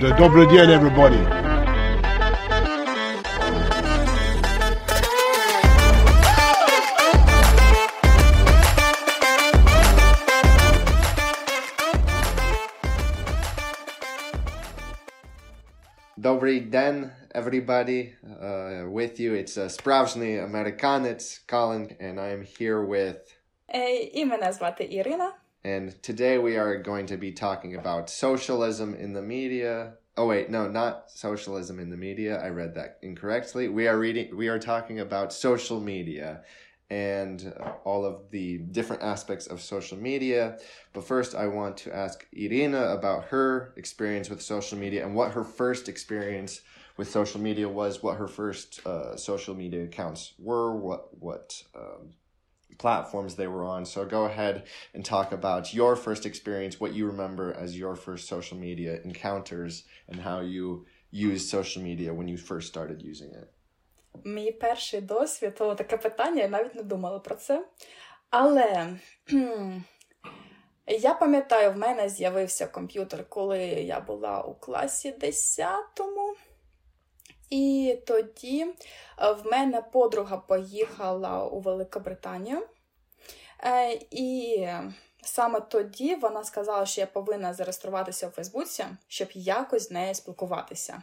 good. Uh, Dobro everybody. Dobri den, everybody. Uh, with you, it's uh, Spravžni Amerikanets, Colin, and I'm here with... Hey, ime nazvate Irina. And today we are going to be talking about socialism in the media. Oh wait, no, not socialism in the media. I read that incorrectly. We are reading. We are talking about social media and all of the different aspects of social media. But first, I want to ask Irina about her experience with social media and what her first experience with social media was. What her first uh, social media accounts were. What what um, platforms they were on. So go ahead and talk about your first experience, what you remember as your first social media encounters, and how you used social media when you first started using it. Мій перший досвід, о, таке питання, я навіть не думала про це. Але кхм, я пам'ятаю, в мене з'явився комп'ютер, коли я була у класі 10-му. І тоді е, в мене подруга поїхала у Великобританію. Е, І саме тоді вона сказала, що я повинна зареєструватися у Фейсбуці, щоб якось з нею спілкуватися.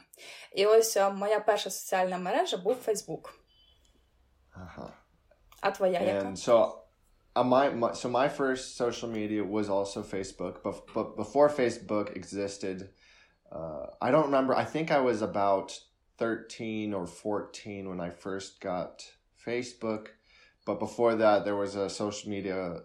І ось е, моя перша соціальна мережа був Фейсбук. Uh-huh. А твоя яка? And so, uh, my, my so my first social media was also Facebook, but but before Facebook existed, uh, I don't remember. I think I was about thirteen or fourteen when I first got Facebook, but before that, there was a social media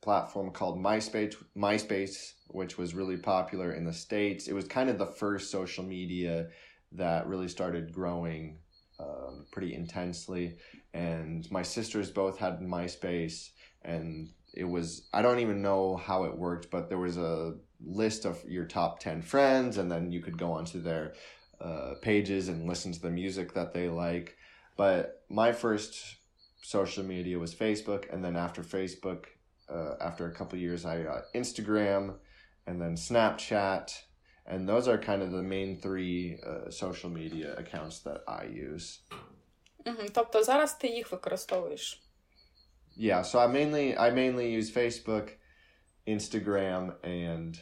platform called MySpace. MySpace, which was really popular in the states. It was kind of the first social media that really started growing um, pretty intensely and my sisters both had MySpace and it was I don't even know how it worked but there was a list of your top 10 friends and then you could go onto their uh, pages and listen to the music that they like but my first social media was Facebook and then after Facebook uh, after a couple years I got Instagram and then Snapchat and those are kind of the main three uh, social media accounts that I use Угу. Тобто зараз ти їх використовуєш. Yeah, so I mainly I mainly use Facebook, Instagram, and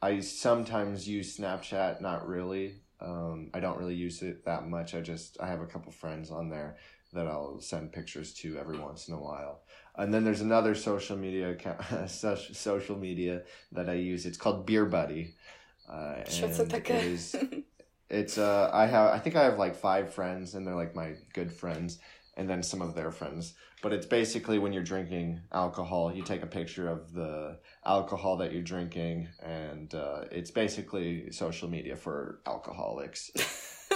I sometimes use Snapchat. Not really. um, I don't really use it that much. I just I have a couple friends on there that I'll send pictures to every once in a while. And then there's another social media account, social media that I use. It's called Beer Buddy. Uh, and it is, it's uh I have I think I have like five friends and they're like my good friends and then some of their friends. But it's basically when you're drinking alcohol, you take a picture of the alcohol that you're drinking and uh, it's basically social media for alcoholics.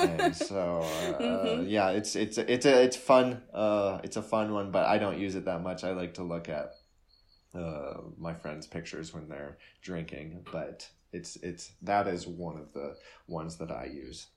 and so uh, Mhm. yeah, it's it's it's a it's fun. Uh it's a fun one, but I don't use it that much. I like to look at uh my friends' pictures when they're drinking, but it's it's that is one of the ones that I use.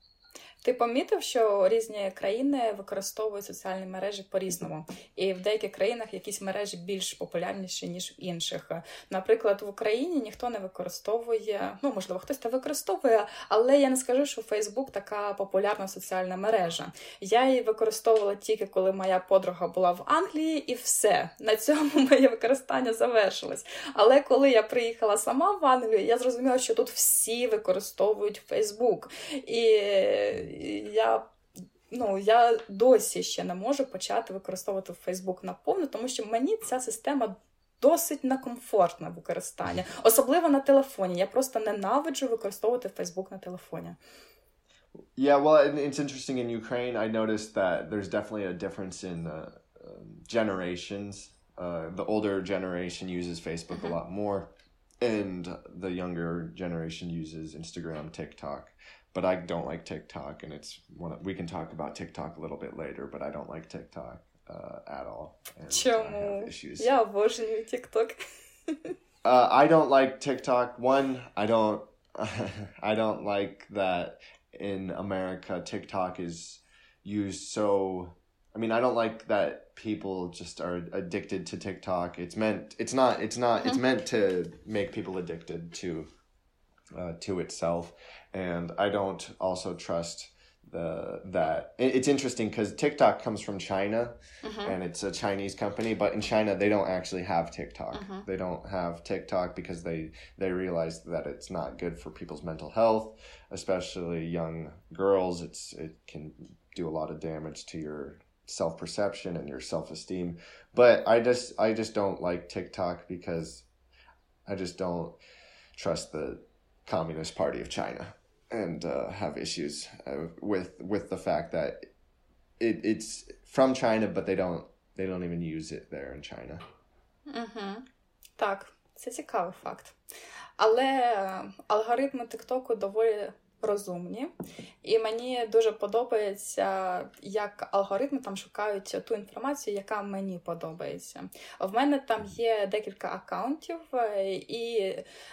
Ти помітив, що різні країни використовують соціальні мережі по-різному, і в деяких країнах якісь мережі більш популярніші ніж в інших. Наприклад, в Україні ніхто не використовує, ну можливо, хтось це використовує, але я не скажу, що Фейсбук така популярна соціальна мережа. Я її використовувала тільки коли моя подруга була в Англії, і все на цьому моє використання завершилось. Але коли я приїхала сама в Англію, я зрозуміла, що тут всі використовують Фейсбук. І я. Ну, я досі ще не можу почати використовувати Фейсбук наповну, тому що мені ця система досить некомфортна в використанні, особливо на телефоні. Я просто ненавиджу використовувати Фейсбук на телефоні. Yeah, well, it's interesting in Ukraine. I noticed that there's definitely a difference in uh, um, generations. Uh, the older generation uses Facebook a lot more, and the younger generation uses Instagram, TikTok. But I don't like TikTok, and it's one. Of, we can talk about TikTok a little bit later, but I don't like TikTok uh, at all. And I Чому? have issues. Я обожнюю TikTok. Uh, I don't like TikTok. One, I don't, I don't like that in America TikTok is used so. I mean, I don't like that people just are addicted to TikTok. It's meant. It's not. It's not. It's meant to make people addicted to uh, to itself, and I don't also trust the that it's interesting because TikTok comes from China mm-hmm. and it's a Chinese company, but in China they don't actually have TikTok. Mm-hmm. They don't have TikTok because they they realize that it's not good for people's mental health, especially young girls. It's it can do a lot of damage to your self perception and your self esteem. But I just I just don't like TikTok because I just don't trust the Communist Party of China and uh, have issues uh, with with the fact that it it's from China, but they don't they don't even use it there in China. Угу. Так, це цікавий факт. Але алгоритми Тиктоку доволі розумні, і мені дуже подобається, як алгоритми там шукають ту інформацію, яка мені подобається. В мене там є декілька аккаунтів, е, і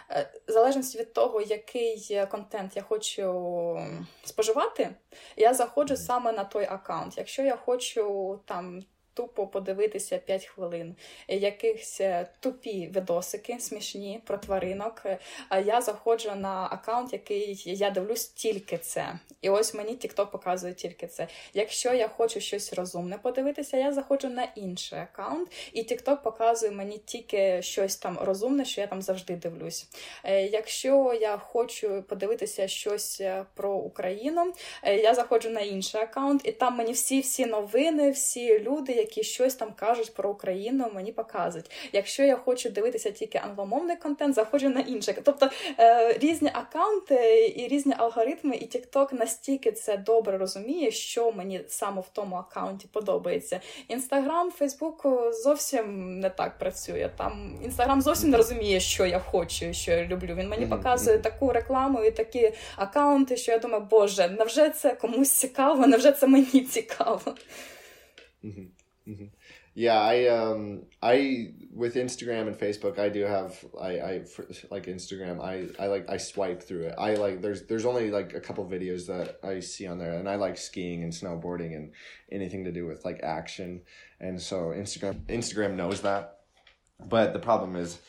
е, в залежності від того, який контент я хочу споживати, я заходжу саме на той аккаунт. Якщо я хочу там тупо подивитися 5 хвилин, якихось е, тупі відосики, смішні про тваринок. А я заходжу на аккаунт, який я дивлюсь тільки це. І ось мені TikTok показує тільки це. Якщо я хочу щось розумне подивитися, я заходжу на інший аккаунт, і TikTok показує мені тільки щось там розумне, що я там завжди дивлюсь. Е, якщо я хочу подивитися щось е, про Україну, я заходжу на інший аккаунт, і там мені всі всі новини, всі люди, які щось там кажуть про Україну, мені показують. Якщо я хочу дивитися тільки англомовний контент, заходжу на інший. Тобто е, різні аккаунти і різні алгоритми, і TikTok настільки це добре розуміє, що мені саме в тому аккаунті подобається. Інстаграм, Фейсбук зовсім не так працює. Там інстаграм зовсім не розуміє, що я хочу, що я люблю. Він мені показує таку рекламу і такі аккаунти, що я думаю, боже, невже це комусь цікаво? Невже це мені цікаво? Mm-hmm. Yeah, I um I with Instagram and Facebook I do have I I like Instagram I I like I swipe through it. I like there's there's only like a couple videos that I see on there and I like skiing and snowboarding and anything to do with like action. And so Instagram Instagram knows that. But the problem is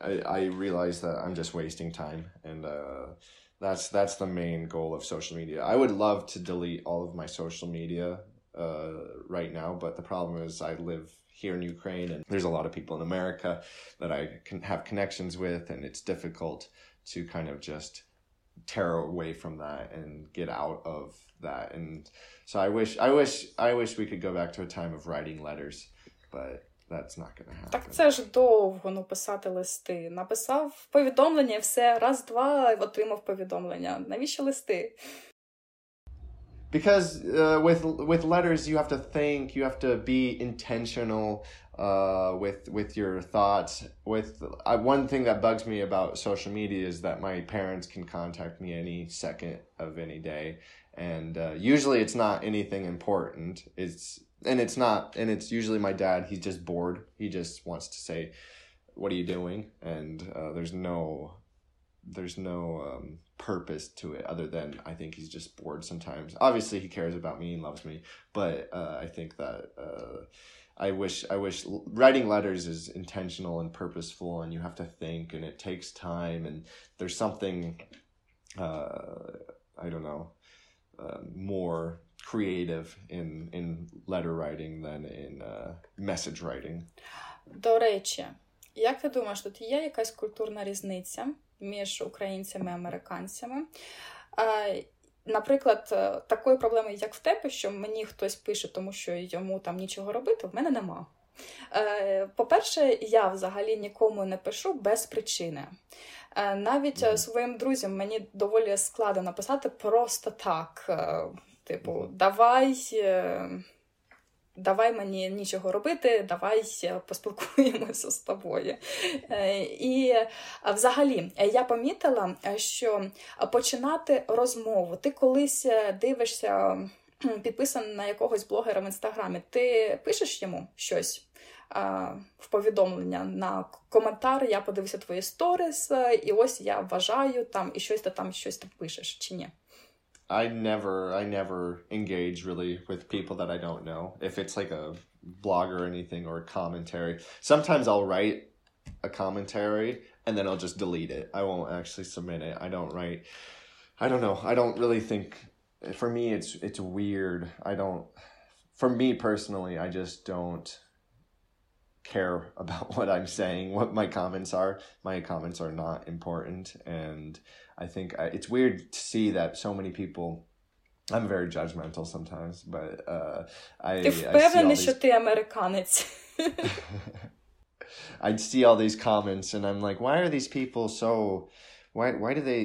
I I realize that I'm just wasting time and uh that's that's the main goal of social media. I would love to delete all of my social media uh, right now. But the problem is, I live here in Ukraine, and there's a lot of people in America that I can have connections with, and it's difficult to kind of just tear away from that and get out of that. And so I wish, I wish, I wish we could go back to a time of writing letters, but. That's not gonna happen. Так це ж довго ну, писати листи. Написав повідомлення, все, раз, два, отримав повідомлення. Навіщо листи? Because uh, with with letters you have to think you have to be intentional uh, with with your thoughts. With uh, one thing that bugs me about social media is that my parents can contact me any second of any day. And uh, usually it's not anything important. It's and it's not and it's usually my dad he's just bored. He just wants to say what are you doing? And uh, there's no there's no um, purpose to it other than I think he's just bored sometimes. Obviously, he cares about me and loves me, but uh, I think that uh, I wish I wish writing letters is intentional and purposeful, and you have to think, and it takes time, and there's something uh, I don't know uh, more creative in in letter writing than in uh, message writing. До речі, як ти думаєш, тут є якась культурна різниця? Між українцями і американцями. Наприклад, е, такої проблеми, як в тебе, що мені хтось пише, тому що йому там нічого робити, в мене нема. Е, по-перше, я взагалі нікому не пишу без причини. Е, навіть своїм друзям мені доволі складно написати просто так. Типу, давай давай мені нічого робити, давай поспілкуємося з тобою. Е, і взагалі я помітила, що починати розмову, ти колись дивишся, підписаний на якогось блогера в інстаграмі, ти пишеш йому щось. В повідомлення на коментар, я подивився твої сторіс, і ось я вважаю там і щось ти там щось ти пишеш чи ні. I never I never engage really with people that I don't know. If it's like a blog or anything or a commentary. Sometimes I'll write a commentary and then I'll just delete it. I won't actually submit it. I don't write. I don't know. I don't really think. For me, it's it's weird. I don't. For me personally, I just don't care about what I'm saying, what my comments are. My comments are not important, and I think I, it's weird to see that so many people. I'm very judgmental sometimes, but uh, I. Ти впевнений, що ти американець. I'd see all these comments and I'm like, why are these people so why why do they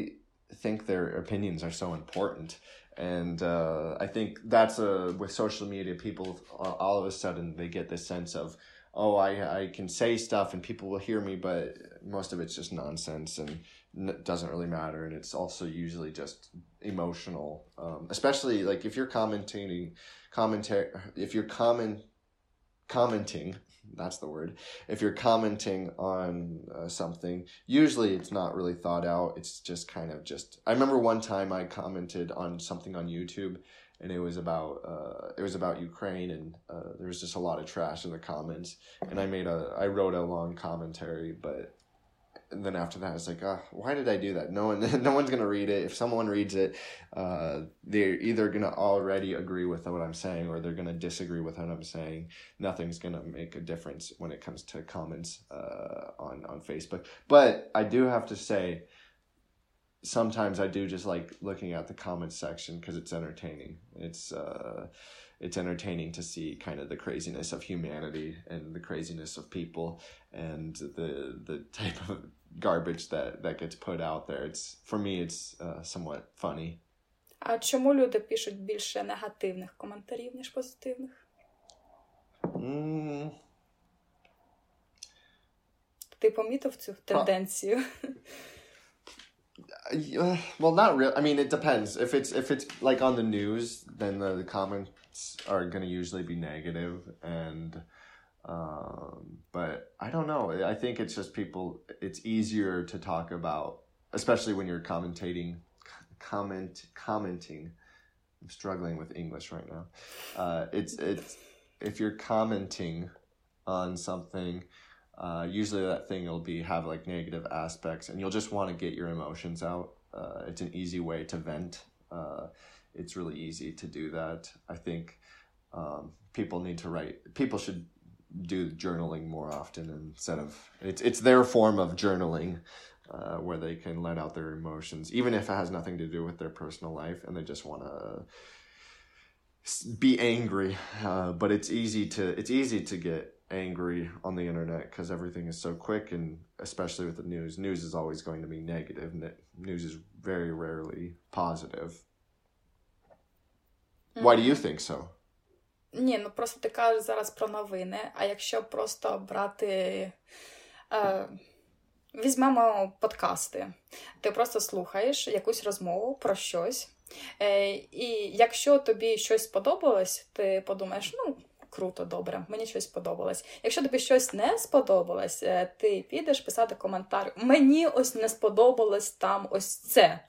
think their opinions are so important? And uh, I think that's a with social media, people all of a sudden they get this sense of, oh, I I can say stuff and people will hear me, but most of it's just nonsense and it doesn't really matter. And it's also usually just emotional, um, especially like if you're commenting, commentary, if you're comment commenting that's the word if you're commenting on uh, something usually it's not really thought out it's just kind of just i remember one time i commented on something on youtube and it was about uh, it was about ukraine and uh, there was just a lot of trash in the comments and i made a i wrote a long commentary but then after that, I was like, oh, why did I do that? No one, no one's gonna read it. If someone reads it, uh, they're either gonna already agree with what I'm saying or they're gonna disagree with what I'm saying. Nothing's gonna make a difference when it comes to comments uh, on on Facebook. But I do have to say, sometimes I do just like looking at the comments section because it's entertaining. It's uh, it's entertaining to see kind of the craziness of humanity and the craziness of people and the the type of garbage that that gets put out there. It's for me, it's uh, somewhat funny. А чому люди пишуть більше негативних коментарів, ніж позитивних? Mm. Ти помітив цю тенденцію? Uh, well, not real. I mean, it depends. If it's if it's like on the news, then the, the comments are to usually be negative, and um, but I don't know. I think it's just people. It's easier to talk about, especially when you're commentating, comment commenting. I'm struggling with English right now. Uh, it's it's if you're commenting on something uh, usually that thing will be have like negative aspects and you'll just want to get your emotions out. Uh, it's an easy way to vent. Uh, it's really easy to do that i think. Um, people need to write people should do journaling more often instead of it's it's their form of journaling uh, where they can let out their emotions even if it has nothing to do with their personal life and they just want to be angry. Uh, but it's easy to it's easy to get angry on the internet because everything is so quick and especially with the news news is always going to be negative news is very rarely positive why do you think so Ні, ну просто ти кажеш зараз про новини. А якщо просто брати. Е, Візьмемо подкасти. Ти просто слухаєш якусь розмову про щось. Е, І якщо тобі щось сподобалось, ти подумаєш, ну, круто, добре, мені щось сподобалось. Якщо тобі щось не сподобалось, е, ти підеш писати коментар. Мені ось не сподобалось там ось це.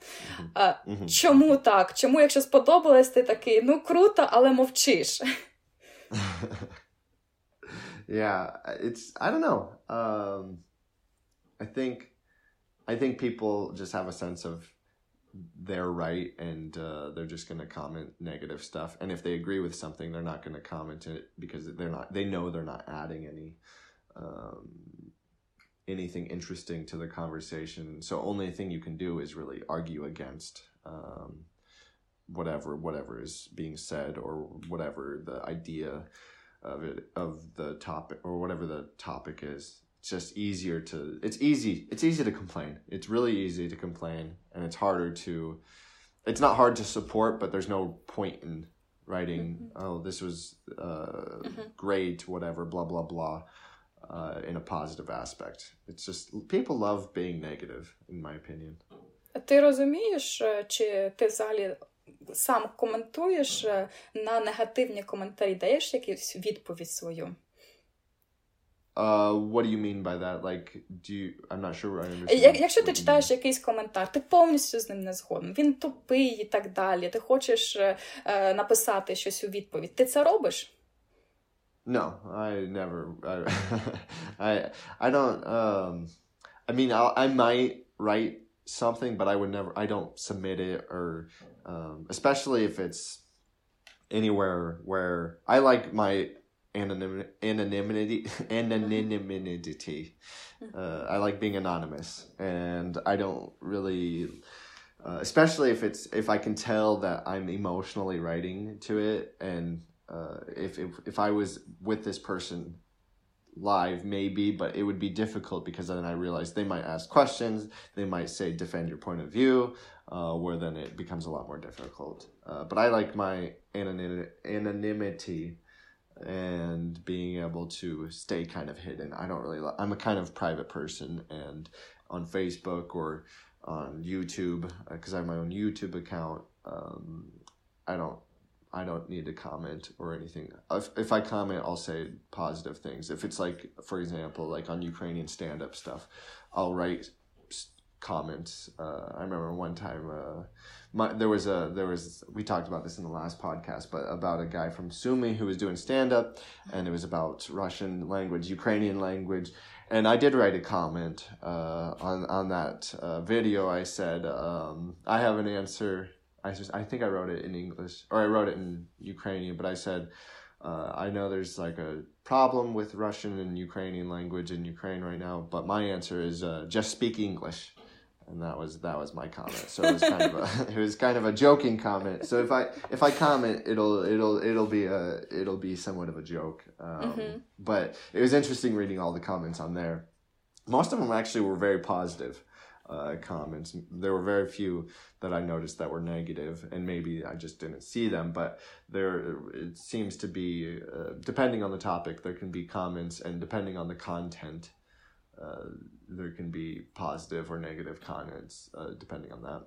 Mm-hmm. Чому так? Чому, якщо сподобалось, ти такий, ну круто, але мовчиш? Yeah, it's I don't know. Um, I think I think people just have a sense of they're right and uh, they're just going to comment negative stuff. And if they agree with something they're not going to comment it because they're not they know they're not adding any um, anything interesting to the conversation. So only thing you can do is really argue against um, whatever whatever is being said or whatever the idea of it of the topic or whatever the topic is it's just easier to it's easy it's easy to complain it's really easy to complain and it's harder to it's not hard to support but there's no point in writing mm-hmm. oh this was uh, mm-hmm. great whatever blah blah blah uh, in a positive aspect it's just people love being negative in my opinion Ти розумієш, чи ти взагалі сам коментуєш на негативні коментарі, даєш якусь відповідь свою? Uh, what do you mean by that? Like, do you... I'm not sure I understand. Якщо ти читаєш якийсь коментар, ти повністю з ним не згоден, він тупий і так далі. Ти хочеш е, написати щось у відповідь. Ти це робиш? No, I never. I, I, I don't. Um, I mean, I'll, I might write something, but I would never. I don't submit it, or um, especially if it's anywhere where I like my anonymity. Anonymity. Anonymity. Uh, I like being anonymous, and I don't really. Uh, especially if it's if I can tell that I'm emotionally writing to it, and uh, if, if if I was with this person live maybe but it would be difficult because then i realized they might ask questions they might say defend your point of view uh, where then it becomes a lot more difficult uh, but i like my anonymity and being able to stay kind of hidden i don't really i'm a kind of private person and on facebook or on youtube because uh, i have my own youtube account um, i don't I don't need to comment or anything. If, if I comment, I'll say positive things. If it's like, for example, like on Ukrainian stand up stuff, I'll write comments. Uh, I remember one time, uh, my, there was a, there was, we talked about this in the last podcast, but about a guy from Sumy who was doing stand up and it was about Russian language, Ukrainian language. And I did write a comment uh, on, on that uh, video. I said, um, I have an answer I just I think I wrote it in English or I wrote it in Ukrainian, but I said uh, I know there's like a problem with Russian and Ukrainian language in Ukraine right now, but my answer is uh, just speak English, and that was that was my comment. So it was kind of a it was kind of a joking comment. So if I if I comment, it'll it'll it'll be a it'll be somewhat of a joke. Um, mm-hmm. But it was interesting reading all the comments on there. Most of them actually were very positive uh, comments. There were very few that I noticed that were negative, and maybe I just didn't see them. But there, it seems to be uh, depending on the topic, there can be comments, and depending on the content, uh, there can be positive or negative comments uh, depending on that.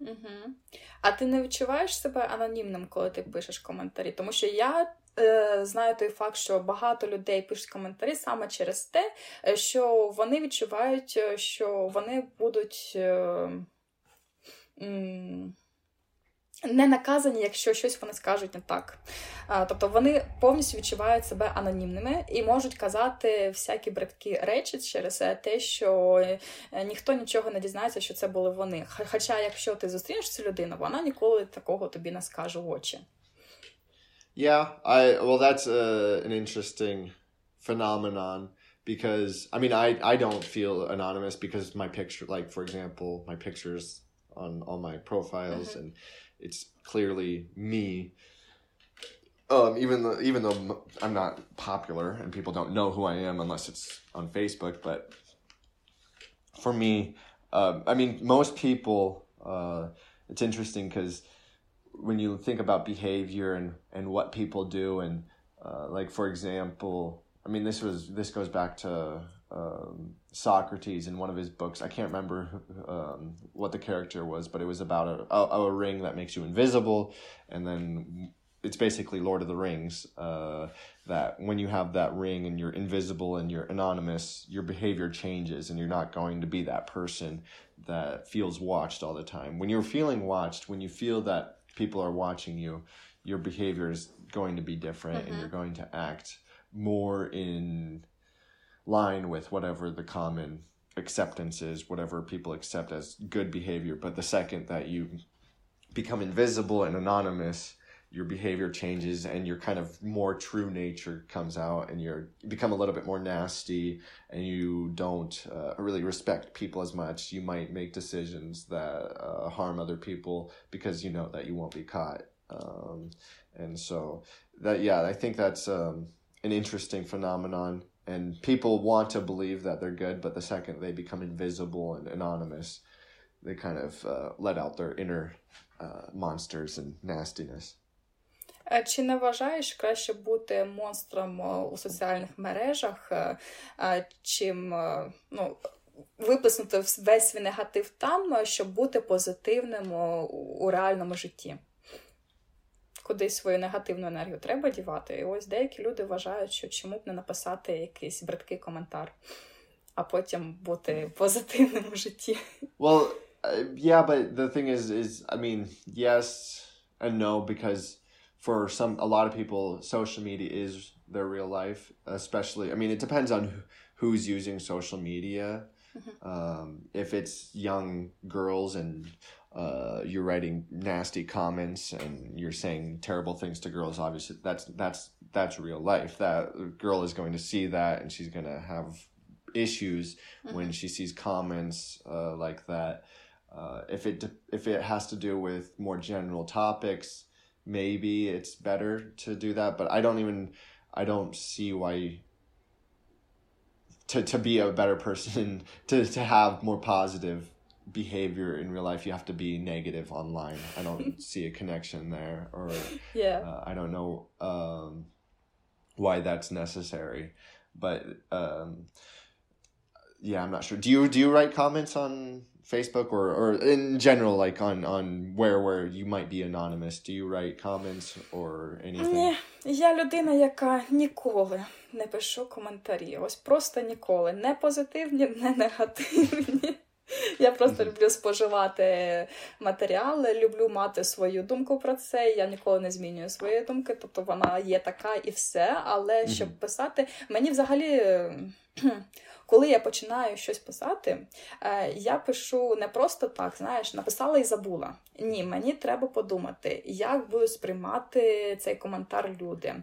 Угу. А ти не відчуваєш себе анонімним, коли ти пишеш коментарі? Тому що я е, знаю той факт, що багато людей пишуть коментарі саме через те, що вони відчувають, що вони будуть. Е, не наказані, якщо щось вони скажуть не так. Тобто вони повністю відчувають себе анонімними і можуть казати всякі бридкі речі через те, що е, ніхто нічого не дізнається, що це були вони. Хоча, якщо ти зустрінеш цю людину, вона ніколи такого тобі не скаже в очі. Yeah, I well that's uh, an interesting phenomenon because I mean I I don't feel anonymous because my picture like for example my pictures on all my profiles mm-hmm. and it's clearly me. Um, even though even though I'm not popular and people don't know who I am unless it's on Facebook, but for me, uh, I mean, most people. Uh, it's interesting because when you think about behavior and and what people do, and uh, like for example, I mean, this was this goes back to um, Socrates in one of his books. I can't remember um, what the character was, but it was about a, a, a, ring that makes you invisible, and then it's basically Lord of the Rings. Uh, that when you have that ring and you're invisible and you're anonymous, your behavior changes, and you're not going to be that person that feels watched all the time. When you're feeling watched, when you feel that people are watching you, your behavior is going to be different, mm-hmm. and you're going to act more in line with whatever the common acceptance is, whatever people accept as good behavior. But the second that you become invisible and anonymous, your behavior changes and your kind of more true nature comes out and you're you become a little bit more nasty and you don't uh, really respect people as much you might make decisions that uh, harm other people because you know that you won't be caught um, and so that yeah i think that's um, an interesting phenomenon and people want to believe that they're good, but the second they become invisible and anonymous, they kind of uh, let out their inner uh, monsters and nastiness. Чи не вважаєш краще бути монстром у соціальних мережах, чим ну, виплеснути весь свій негатив там, щоб бути позитивним у реальному житті? кудись свою негативну енергію треба дівати. І ось деякі люди вважають, що чому б не написати якийсь бридкий коментар, а потім бути позитивним у житті. Well, uh, yeah, but the thing is, is I mean, yes and no, because for some, a lot of people, social media is their real life, especially. I mean, it depends on who's using social media. Mm-hmm. Um, if it's young girls and uh, you're writing nasty comments and you're saying terrible things to girls, obviously that's that's that's real life. That girl is going to see that and she's going to have issues mm-hmm. when she sees comments uh, like that. Uh, if it if it has to do with more general topics, maybe it's better to do that. But I don't even I don't see why to to be a better person to to have more positive behavior in real life you have to be negative online i don't see a connection there or yeah uh, i don't know um, why that's necessary but um, yeah i'm not sure do you do you write comments on facebook or or in general like on on where where you might be anonymous do you write comments or anything Ні, я людина, яка ніколи не пишу коментарі. Ось просто ніколи. Не позитивні, не негативні. Я просто люблю споживати матеріали, люблю мати свою думку про це. Я ніколи не змінюю свої думки, тобто вона є така і все. Але щоб писати, мені взагалі коли я починаю щось писати, е, я пишу не просто так, знаєш, написала і забула. Ні, мені треба подумати, як будуть сприймати цей коментар люди.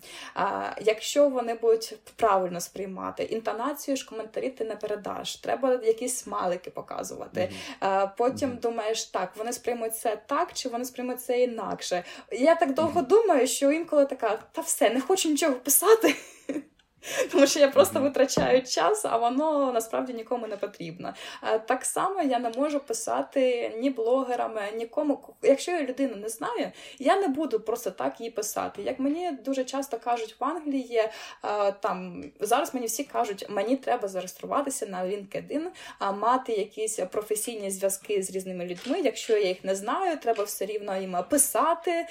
Якщо вони будуть правильно сприймати, інтонацію ж коментарі ти не передаш. Треба якісь смалики показувати. Mm-hmm. Потім mm-hmm. думаєш, так, вони сприймуть це так, чи вони сприймуть це інакше. Я так довго mm-hmm. думаю, що інколи така, та все, не хочу нічого писати. Тому що я просто витрачаю час, а воно насправді нікому не потрібно. Так само я не можу писати ні блогерами, нікому. Якщо я людину не знаю, я не буду просто так її писати. Як мені дуже часто кажуть в Англії, там зараз мені всі кажуть, мені треба зареєструватися на LinkedIn, мати якісь професійні зв'язки з різними людьми. Якщо я їх не знаю, треба все рівно їм писати,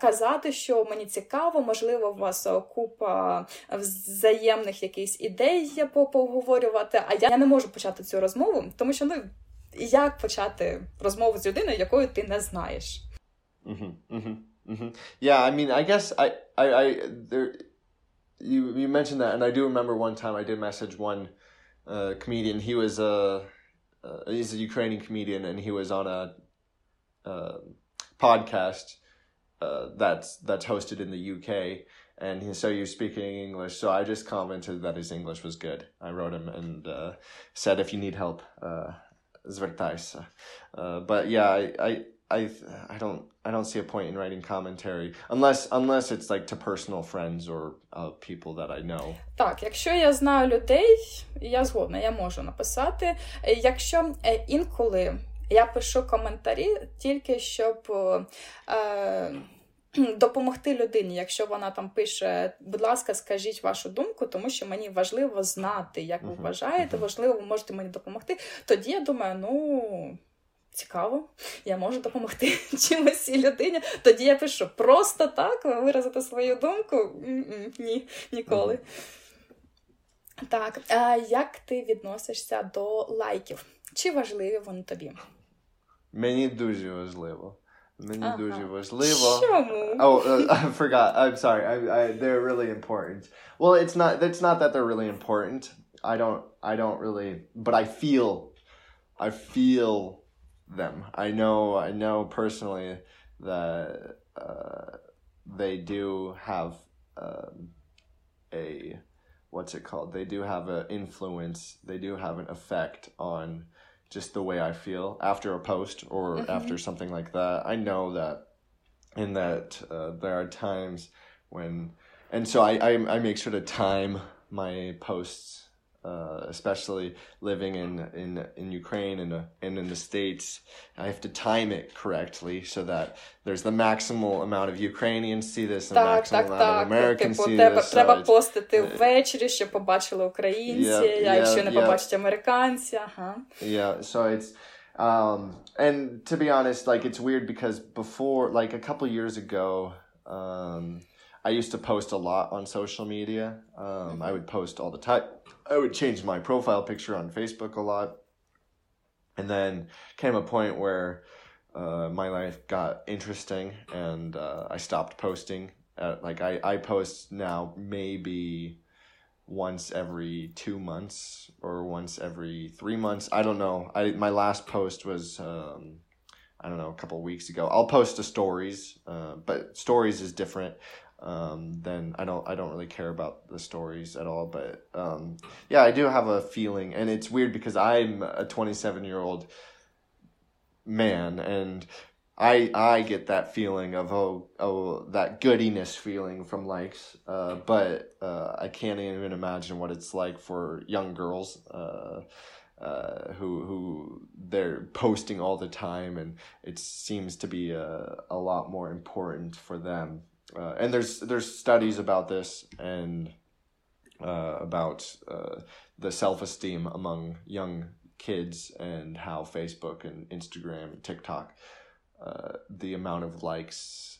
казати, що мені цікаво, можливо, у вас купа взаємних якихось ідей є поговорювати. А я не можу почати цю розмову, тому що ну як почати розмову з людиною, якою ти не знаєш. Mm-hmm, mm-hmm, mm-hmm. Yeah, I mean, I guess I, I, I, there, you, you mentioned that, and I do remember one time I did message one uh, comedian. He was a, uh, he's a Ukrainian comedian, and he was on a uh, podcast uh, that's that's hosted in the UK, and he, so you're speaking English. So I just commented that his English was good. I wrote him and uh, said if you need help, uh, звертайся. Uh, but yeah, I, I I I don't I don't see a point in writing commentary unless unless it's like to personal friends or uh, people that I know. Так, якщо я знаю людей, я згодна, я можу написати. Якщо інколи я пишу коментарі, тільки щоб. Е, допомогти людині, якщо вона там пише, будь ласка, скажіть вашу думку, тому що мені важливо знати, як ви вважаєте, важливо, ви можете мені допомогти. Тоді я думаю, ну. Цікаво, я можу допомогти чимось цій людині. Тоді я пишу просто так виразити свою думку? Ні, ніколи. Так, а як ти відносишся до лайків? Чи важливі вони тобі? Мені дуже важливо. Мені uh-huh. дуже важливо. Чому? Oh, uh, I forgot. I'm sorry. I, I, they're really important. Well, it's not. It's not that they're really important. I don't. I don't really. But I feel. I feel them. I know. I know personally that uh, they do have um, a what's it called? They do have an influence. They do have an effect on just the way I feel after a post or mm-hmm. after something like that. I know that in that uh, there are times when, and so I, I, I make sure to time my posts uh, especially living in in in Ukraine and uh, and in the states, I have to time it correctly so that there's the maximal amount of Ukrainians see this and так, maximal так, amount так. of Americans типу, see тебе, this. Треба so постити ввечері, щоб побачили українці, yeah, а якщо yeah, не yeah. побачать американці, ага. Yeah, so it's um and to be honest, like it's weird because before like a couple years ago, um I used to post a lot on social media. Um, mm-hmm. I would post all the time I would change my profile picture on Facebook a lot. And then came a point where uh, my life got interesting and uh, I stopped posting. Uh, like I, I post now maybe once every two months or once every three months. I don't know. I my last post was um, I don't know a couple weeks ago. I'll post the stories, uh, but stories is different. Um, then I don't I don't really care about the stories at all. But um, yeah, I do have a feeling, and it's weird because I'm a 27 year old man and I I get that feeling of oh oh that goodiness feeling from likes, uh, but uh, I can't even imagine what it's like for young girls uh, uh, who who they're posting all the time, and it seems to be a, a lot more important for them Uh, and there's there's studies about this and uh, about uh, the self esteem among young kids and how Facebook and Instagram and TikTok uh, the amount of likes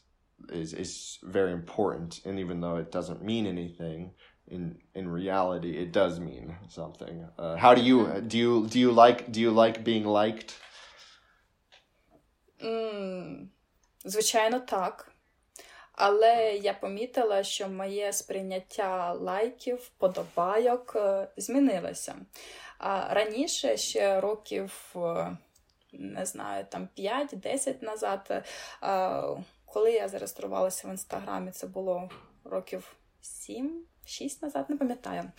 is is very important and even though it doesn't mean anything in in reality it does mean something uh, how do you do you do you like do you like being liked mm, звичайно так Але я помітила, що моє сприйняття лайків, подобайок змінилося. А раніше ще років не знаю, там 5-10 назад. Коли я зареєструвалася в інстаграмі, це було років 7-6 назад, не пам'ятаю.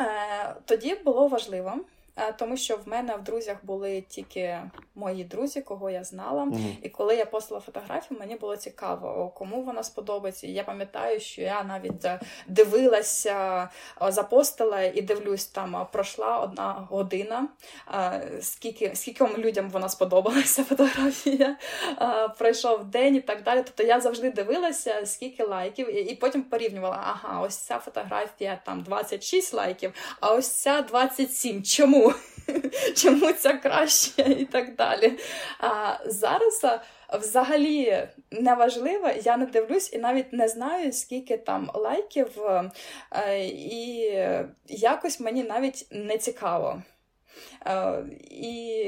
Е, тоді було важливо. Е, тому що в мене в друзях були тільки мої друзі, кого я знала. Mm-hmm. І коли я постила фотографію, мені було цікаво, кому вона сподобається. І я пам'ятаю, що я навіть е, дивилася, е, запостила і дивлюсь, там пройшла одна година, скільки скільком людям вона сподобалася фотографія, пройшов день і так далі. Тобто я завжди дивилася, скільки лайків, і потім порівнювала, ага, ось ця фотографія там 26 лайків, а ось ця 27. Чому? чому ця краще і так далі. А Зараз взагалі неважливо, я не дивлюсь і навіть не знаю, скільки там лайків, е, і якось мені навіть не цікаво. Е, і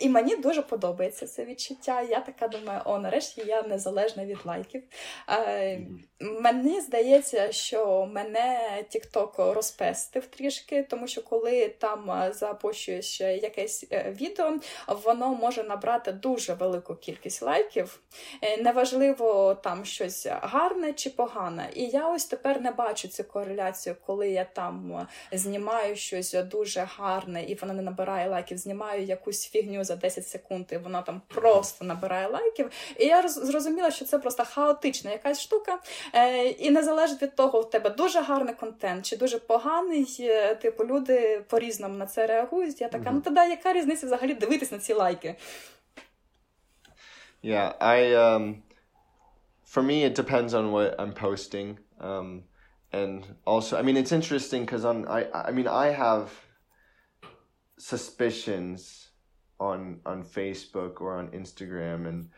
і мені дуже подобається це відчуття. Я така думаю, о, нарешті я незалежна від лайків. Е, мені здається, що мене TikTok розпестив трішки, тому що коли там запущуєш якесь е, відео, воно може набрати дуже велику кількість лайків. Е, неважливо там щось гарне чи погане. І я ось тепер не бачу цю кореляцію, коли я там знімаю щось дуже гарне і воно не набирає лайків, знімаю якусь фігню за 10 секунд, і вона там просто набирає лайків. І я зрозуміла, що це просто хаотична якась штука. Е, І не залежить від того, в тебе дуже гарний контент чи дуже поганий. Е, типу, люди по-різному на це реагують. Я така, ну тоді яка різниця взагалі дивитись на ці лайки? Yeah, I um for me it depends on what I'm posting. Um and also I mean it's interesting because on I I mean I have suspicions on on Facebook or on Instagram and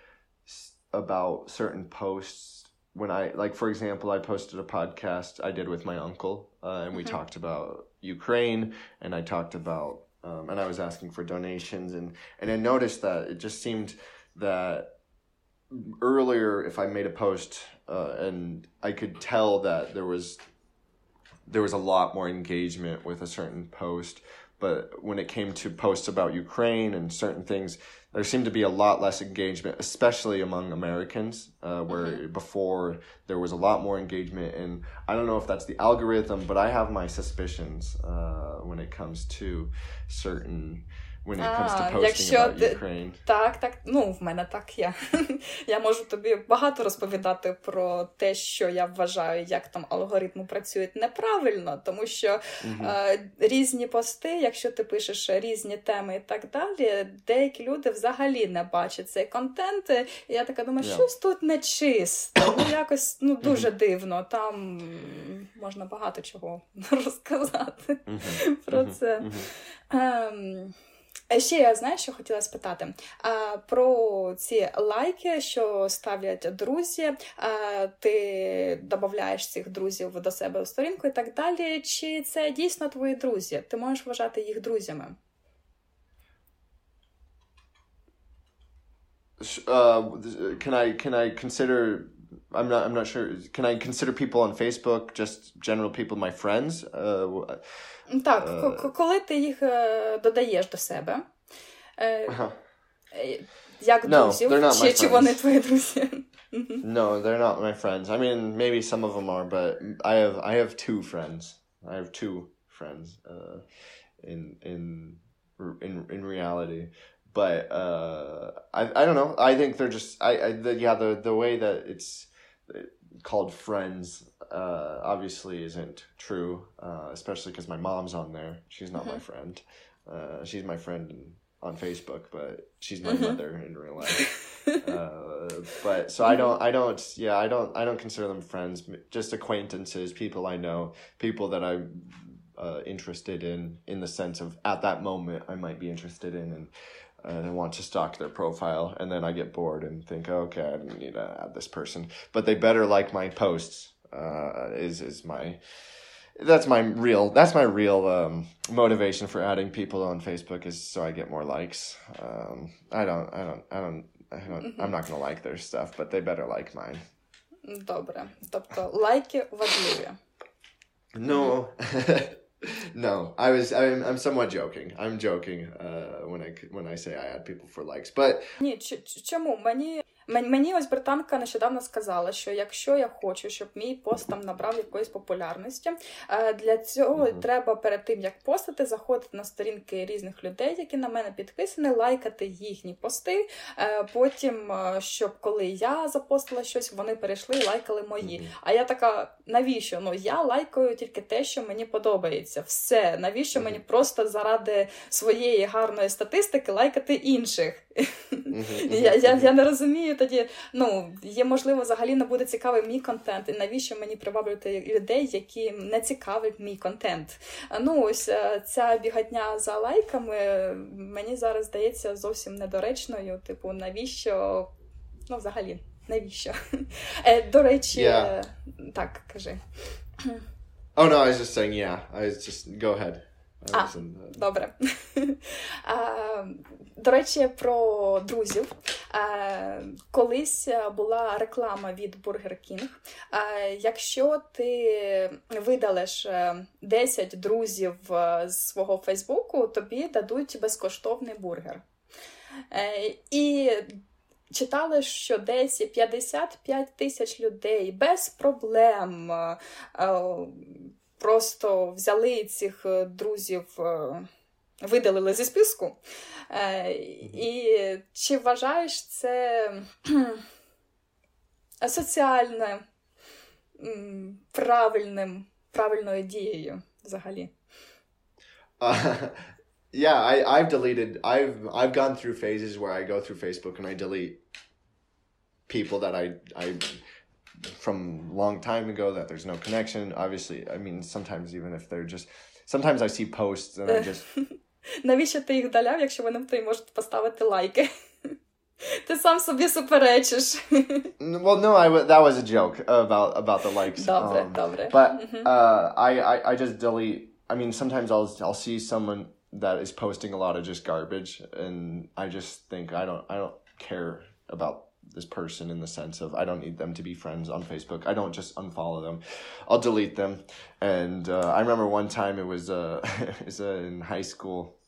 about certain posts when I like for example I posted a podcast I did with my uncle uh, and we mm-hmm. talked about Ukraine and I talked about um, and I was asking for donations and and I noticed that it just seemed that earlier if I made a post uh, and I could tell that there was there was a lot more engagement with a certain post but when it came to posts about Ukraine and certain things, there seemed to be a lot less engagement, especially among Americans, uh, where mm-hmm. before there was a lot more engagement. And I don't know if that's the algorithm, but I have my suspicions uh, when it comes to certain when it comes to posting about Ukraine. Так, так, ну в мене так є. Я можу тобі багато розповідати про те, що я вважаю, як там алгоритми працюють неправильно, тому що е, різні пости, якщо ти пишеш різні теми і так далі, деякі люди взагалі не бачать цей контент. І я така думаю, yeah. щось тут нечисто, ну якось ну дуже дивно. Там можна багато чого розказати uh-huh. про це. Ем, Ще я знаю, що хотіла спитати а, про ці лайки, що ставлять друзі. А, Ти додаєш цих друзів до себе у сторінку і так далі. Чи це дійсно твої друзі? Ти можеш вважати їх друзями? Uh, can I can I consider I'm not. I'm not sure. Can I consider people on Facebook just general people, my friends? Uh, так, uh, коли ти їх додаєш до себе, uh-huh. як друзів, no, чи, чи вони твої друзі? no, they're not my friends. I mean, maybe some of them are, but I have I have two friends. I have two friends uh, in in in in reality. But uh, I I don't know. I think they're just I, I the, yeah the the way that it's called friends uh, obviously isn't true, uh, especially because my mom's on there. She's not mm-hmm. my friend. Uh, she's my friend on Facebook, but she's my mm-hmm. mother in real life. uh, but so I don't, I don't, yeah, I don't, I don't consider them friends. Just acquaintances, people I know, people that I'm uh, interested in, in the sense of at that moment I might be interested in, and and I want to stalk their profile, and then I get bored and think, okay, I need to add this person, but they better like my posts. Uh, is is my that's my real that's my real um, motivation for adding people on Facebook is so I get more likes. Um, I don't I don't I don't I don't mm-hmm. I'm not gonna like their stuff, but they better like mine. Добре. Тобто лайки важливі. No. no, I was I'm, I'm somewhat joking. I'm joking uh, when I when I say I add people for likes. But Ні, чому мені Мені ось британка нещодавно сказала, що якщо я хочу, щоб мій пост там набрав якоїсь популярності, е, для цього mm-hmm. треба перед тим як постати, заходити на сторінки різних людей, які на мене підписані, лайкати їхні пости. Е, потім, е, щоб коли я запостила щось, вони перейшли і лайкали мої. Mm-hmm. А я така, навіщо? Ну я лайкаю тільки те, що мені подобається. Все, навіщо mm-hmm. мені просто заради своєї гарної статистики лайкати інших? Я я, я не розумію тоді, ну, є можливо, взагалі не буде цікавий мій контент, і навіщо мені приваблювати людей, які не цікавить мій контент. Ну, ось е, ця бігатня за лайками мені зараз здається зовсім недоречною. Типу, навіщо? Ну, взагалі, навіщо? Е, До речі, yeah. так, кажи. Oh no, I was just saying yeah. I was just go ahead. А, Добре. До речі, про друзів. Колись була реклама від Burger King. Якщо ти видалиш 10 друзів з свого Фейсбуку, тобі дадуть безкоштовний бургер. Е, і читали, що десь 55 тисяч людей без проблем просто взяли цих е, друзів, е, видалили зі списку. Е, і чи вважаєш це соціально правильним, правильною дією взагалі? Uh, yeah, I, I've deleted. I've I've gone through phases where I go through Facebook and I delete people that I I from a long time ago that there's no connection. Obviously, I mean, sometimes even if they're just, sometimes I see posts and I just. Навіщо ти їх вдаляв, якщо вони тобі можуть поставити лайки? Ти сам собі суперечиш. well, no, I that was a joke about about the likes. Добре, um, добре. But uh, I, I I just delete. I mean, sometimes I'll I'll see someone that is posting a lot of just garbage, and I just think I don't I don't care about this person in the sense of I don't need them to be friends on Facebook. I don't just unfollow them. I'll delete them. And uh, I remember one time it was uh, it was uh, in high school.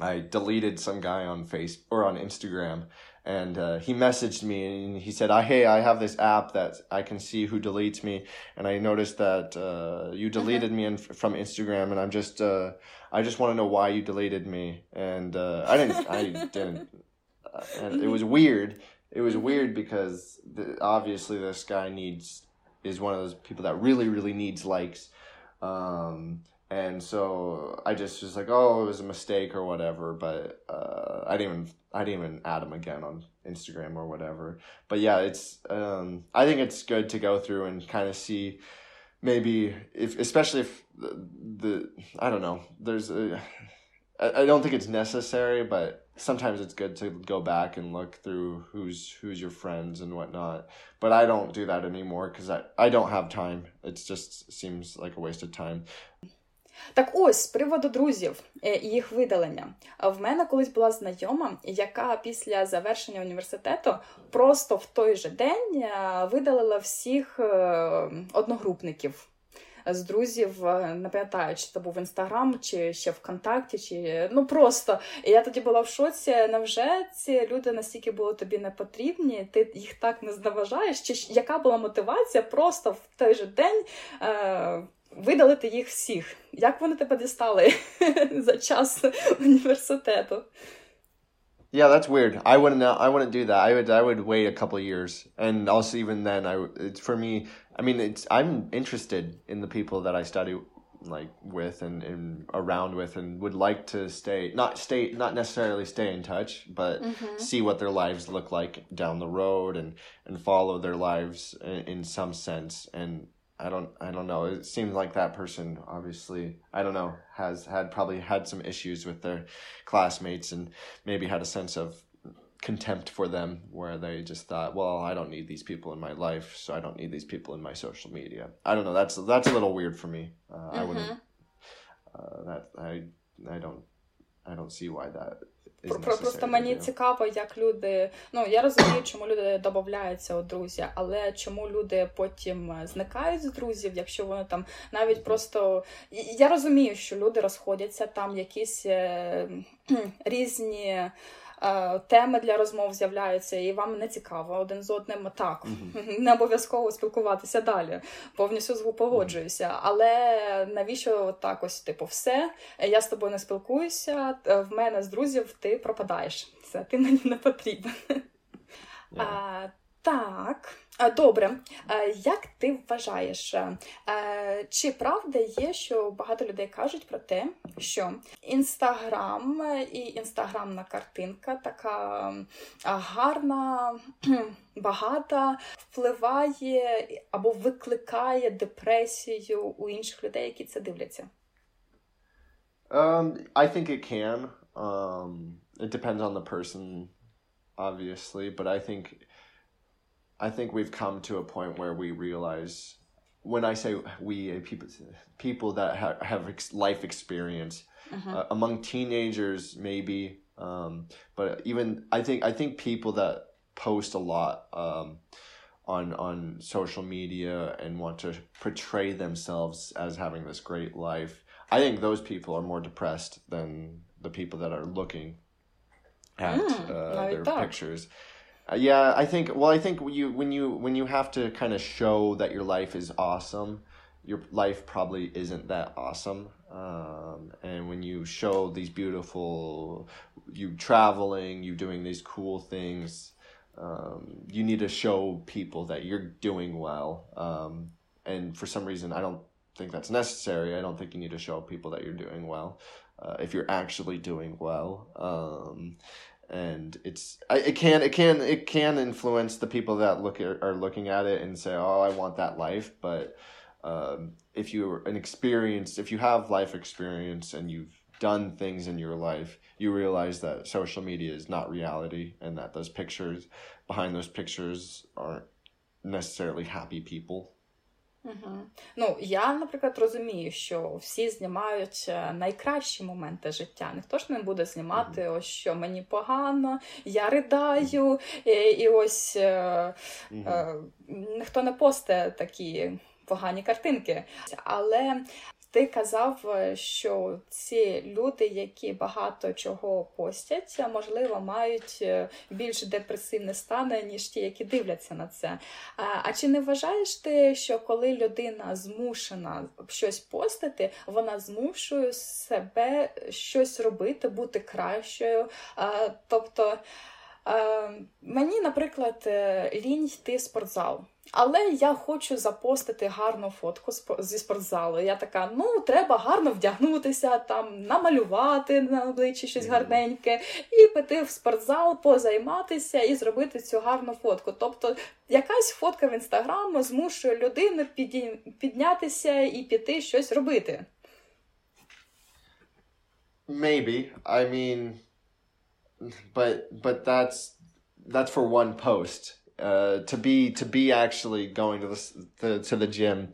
I deleted some guy on face or on Instagram, and uh, he messaged me and he said, "I hey, I have this app that I can see who deletes me, and I noticed that uh, you uh-huh. deleted me in, from Instagram, and I'm just uh, I just want to know why you deleted me." And uh, I didn't, I didn't, uh, and it was weird it was mm-hmm. weird because the, obviously this guy needs is one of those people that really really needs likes. Um, and so i just was like oh it was a mistake or whatever but uh, i didn't even i didn't even add him again on instagram or whatever. But yeah it's um, i think it's good to go through and kind of see maybe if especially if the, the i don't know. There's a I, I don't think it's necessary but sometimes it's good to go back and look through who's who's your friends and whatnot. But I don't do that anymore because I, I don't have time. It just seems like a waste of time. Так ось з приводу друзів е, і їх видалення. В мене колись була знайома, яка після завершення університету просто в той же день е, видалила всіх е, одногрупників. З друзів не пам'ятаю, чи це був інстаграм, чи ще ВКонтакті, чи ну просто і я тоді була в шоці. Невже ці люди настільки були тобі не потрібні? Ти їх так не зневажаєш? Чи яка була мотивація просто в той же день? Е- видалити їх всіх. Як вони тебе дістали за час університету? Yeah, that's weird. I wouldn't. I wouldn't do that. I would. I would wait a couple years, and also even then, I. It's for me. I mean, it's. I'm interested in the people that I study like with and, and around with, and would like to stay. Not stay. Not necessarily stay in touch, but mm-hmm. see what their lives look like down the road, and and follow their lives in, in some sense, and I don't I don't know. It seems like that person obviously I don't know has had probably had some issues with their classmates and maybe had a sense of contempt for them where they just thought, well, I don't need these people in my life, so I don't need these people in my social media. I don't know. That's that's a little weird for me. Uh, mm-hmm. I wouldn't. Mm-hmm. Uh, that I I don't I don't see why that просто мені цікаво, як люди. Ну я розумію, чому люди додаються у друзі, але чому люди потім е, зникають з друзів, якщо вони там навіть просто я розумію, що люди розходяться там якісь е, різні. Е, теми для розмов з'являються, і вам не цікаво один з одним так. Mm-hmm. Не обов'язково спілкуватися далі. Повністю погоджуюся. Але навіщо так ось, типу, все? Я з тобою не спілкуюся, в мене з друзів ти пропадаєш. Все, ти мені не потрібен. Yeah. А, Так. Добре, як ти вважаєш, чи правда є, що багато людей кажуть про те, що інстаграм і інстаграмна картинка така гарна, багата, впливає або викликає депресію у інших людей, які це дивляться? Um, I think it can. Um, it depends on the person, obviously, but I think I think we've come to a point where we realize when I say we people people that ha- have ex- life experience mm-hmm. uh, among teenagers maybe um, but even I think I think people that post a lot um, on on social media and want to portray themselves as having this great life I think those people are more depressed than the people that are looking at mm, uh, their pictures uh, yeah, I think. Well, I think you when you when you have to kind of show that your life is awesome, your life probably isn't that awesome. Um, and when you show these beautiful, you traveling, you doing these cool things, um, you need to show people that you're doing well. Um, and for some reason, I don't think that's necessary. I don't think you need to show people that you're doing well. Uh, if you're actually doing well. Um, and it's it can it can it can influence the people that look at, are looking at it and say oh i want that life. But um, if you're an experience if you have life experience and you've done things in your life you realize that social media is not reality and that those pictures behind those pictures aren't necessarily happy people Угу. Ну, я, наприклад, розумію, що всі знімають е, найкращі моменти життя. Ніхто ж не буде знімати, ось що мені погано, я ридаю, і, і ось е, е, ніхто не посте такі погані картинки. Але ти казав, е, що ці люди, які багато чого постять, можливо, мають е, більш депресивне стан, ніж ті, які дивляться на це. А чи не вважаєш ти, що коли людина змушена щось постити, вона змушує себе щось робити, бути кращою? Тобто мені, наприклад, е, лінь йти в спортзал. Але я хочу запостити гарну фотку зі спортзалу. Я така: ну, треба гарно вдягнутися, там, намалювати на обличчі щось гарненьке, і піти в спортзал, позайматися і зробити цю гарну фотку. Тобто, якась фотка в інстаграму змушує людину піднятися і піти щось робити. Maybe. I mean, but but that's that's for one post. Uh, to be to be actually going to the, the to the gym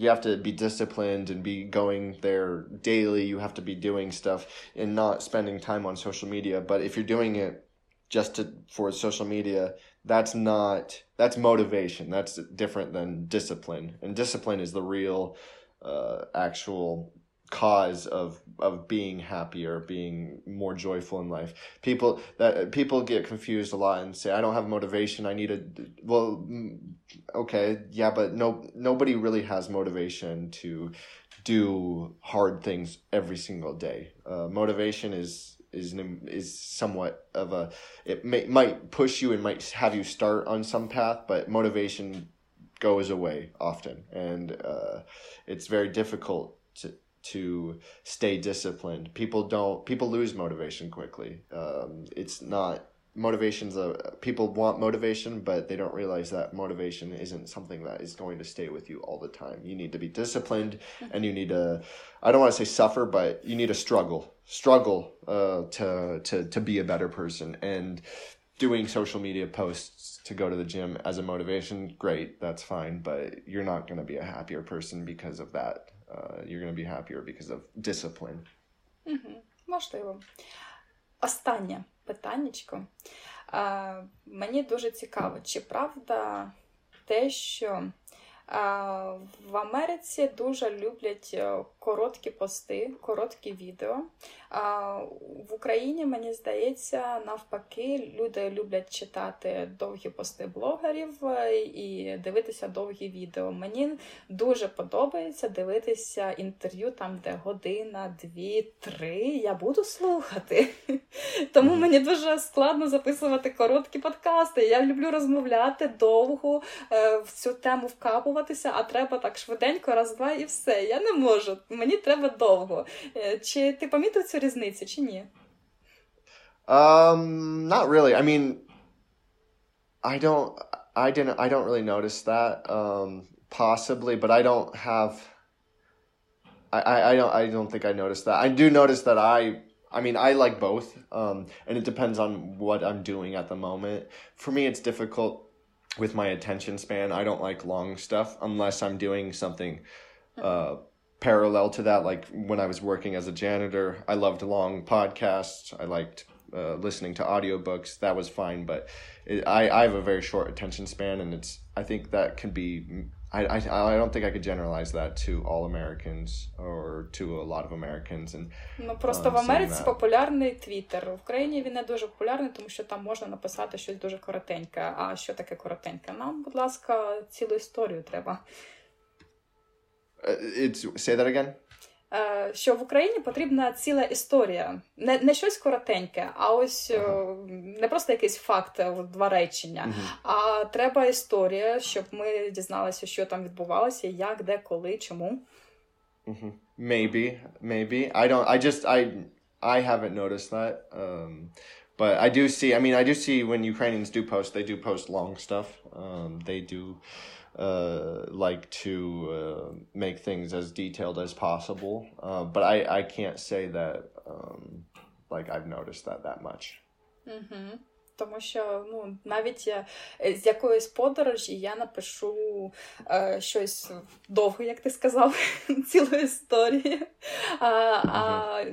you have to be disciplined and be going there daily. You have to be doing stuff and not spending time on social media. But if you're doing it just to for social media, that's not that's motivation. That's different than discipline. And discipline is the real uh, actual cause of of being happier being more joyful in life. People that people get confused a lot and say i don't have motivation. I need a well mm, okay yeah but no nobody really has motivation to do hard things every single day. Uh, motivation is is is somewhat of a it may, might push you and might have you start on some path but motivation goes away often. And uh, it's very difficult to to stay disciplined. People don't people lose motivation quickly. Um, it's not motivation's a people want motivation but they don't realize that motivation isn't something that is going to stay with you all the time you need to be disciplined mm-hmm. and you need to i don't want to say suffer but you need to struggle struggle uh, to to to be a better person and doing social media posts to go to the gym as a motivation great that's fine but you're not going to be a happier person because of that you're going to be happier because of discipline. Угу, Можливо. Останнє питаннячко. А, Мені дуже цікаво, чи правда те, що в Америці дуже люблять е, короткі пости, короткі відео. А В Україні, мені здається, навпаки, люди люблять читати довгі пости блогерів е, і дивитися довгі відео. Мені дуже подобається дивитися інтерв'ю там, де година, дві, три. Я буду слухати. Тому мені дуже складно записувати короткі подкасти. Я люблю розмовляти довго е, в цю тему вкапуватися, а треба так швиденько, раз, два і все. Я не можу. Мені треба довго. Чи ти помітив цю різницю, чи ні? Um, not really. I mean, I don't, I didn't, I don't really notice that. Um, possibly, but I don't have. I, I, I don't, I don't think I noticed that. I do notice that I, I mean, I like both. Um, and it depends on what I'm doing at the moment. For me, it's difficult with my attention span. I don't like long stuff unless I'm doing something. Uh, parallel to that, like when I was working as a janitor, I loved long podcasts. I liked uh, listening to audiobooks. That was fine, but it, I, I have a very short attention span, and it's I think that can be. I, I, I don't think I could generalize that to all Americans or to a lot of Americans. And, ну просто um, в Америці популярний Твіттер. В Україні він не дуже популярний, тому що там можна написати щось дуже коротеньке. А що таке коротеньке? Нам, будь ласка, цілу історію треба. Uh, it's, say that again? Uh, що в Україні потрібна ціла історія, не не щось коротеньке, а ось uh-huh. не просто якийсь факт, два речення, uh-huh. а треба історія, щоб ми дізналися, що там відбувалося, як, де, коли, чому. Mm-hmm. Maybe, maybe. I don't. I just I I haven't noticed that. Um, but I do see. I mean, I do see when Ukrainians do post, they do post long stuff. Um, they do uh, like to uh, make things as detailed as possible. Uh, but I, I can't say that um, like I've noticed that that much. Mm-hmm. Тому що ну навіть з якоїсь подорожі я напишу е, щось довге, як ти сказав, цілу історію. А, а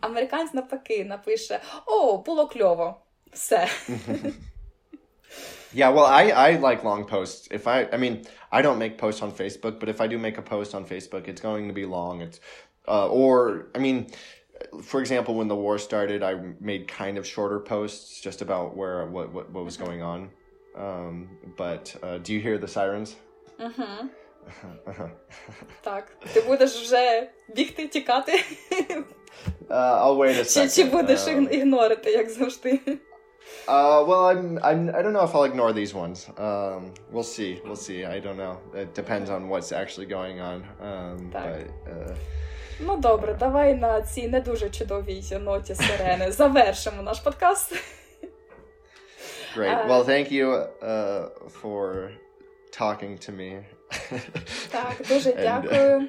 американець навпаки напише: О, було кльово. Все. Yeah, well, I, I like long posts. If I, I mean, I don't make posts on Facebook, but if I do make a post on Facebook, it's going to be long. It's, uh, or I mean, for example, when the war started, I made kind of shorter posts just about where what what, what was going on. Um, but uh, do you hear the sirens? Mm-hmm. Так, ти будеш вже бігти, тікати. Uh, I'll wait a second. Чи, чи будеш um, ігнорити, як завжди? Uh, well, I'm, I'm, I don't know if I'll ignore these ones. Um, we'll see. We'll see. I don't know. It depends on what's actually going on. Um, but, uh... Ну добре, давай на цій не дуже чудовій ноті сирени завершимо наш подкаст. Great. Well, thank you uh, for talking to me. Так, дуже дякую.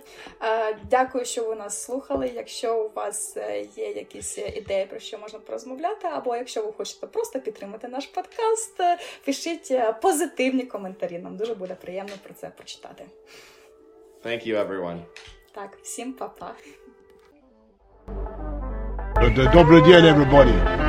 Дякую, що ви нас слухали. Якщо у вас е, є якісь ідеї, про що можна порозмовляти, або якщо ви хочете просто підтримати наш подкаст, пишіть е, позитивні коментарі. Нам дуже буде приємно про це прочитати. Thank you, everyone. Так, всім па-па. Добрый день, everybody.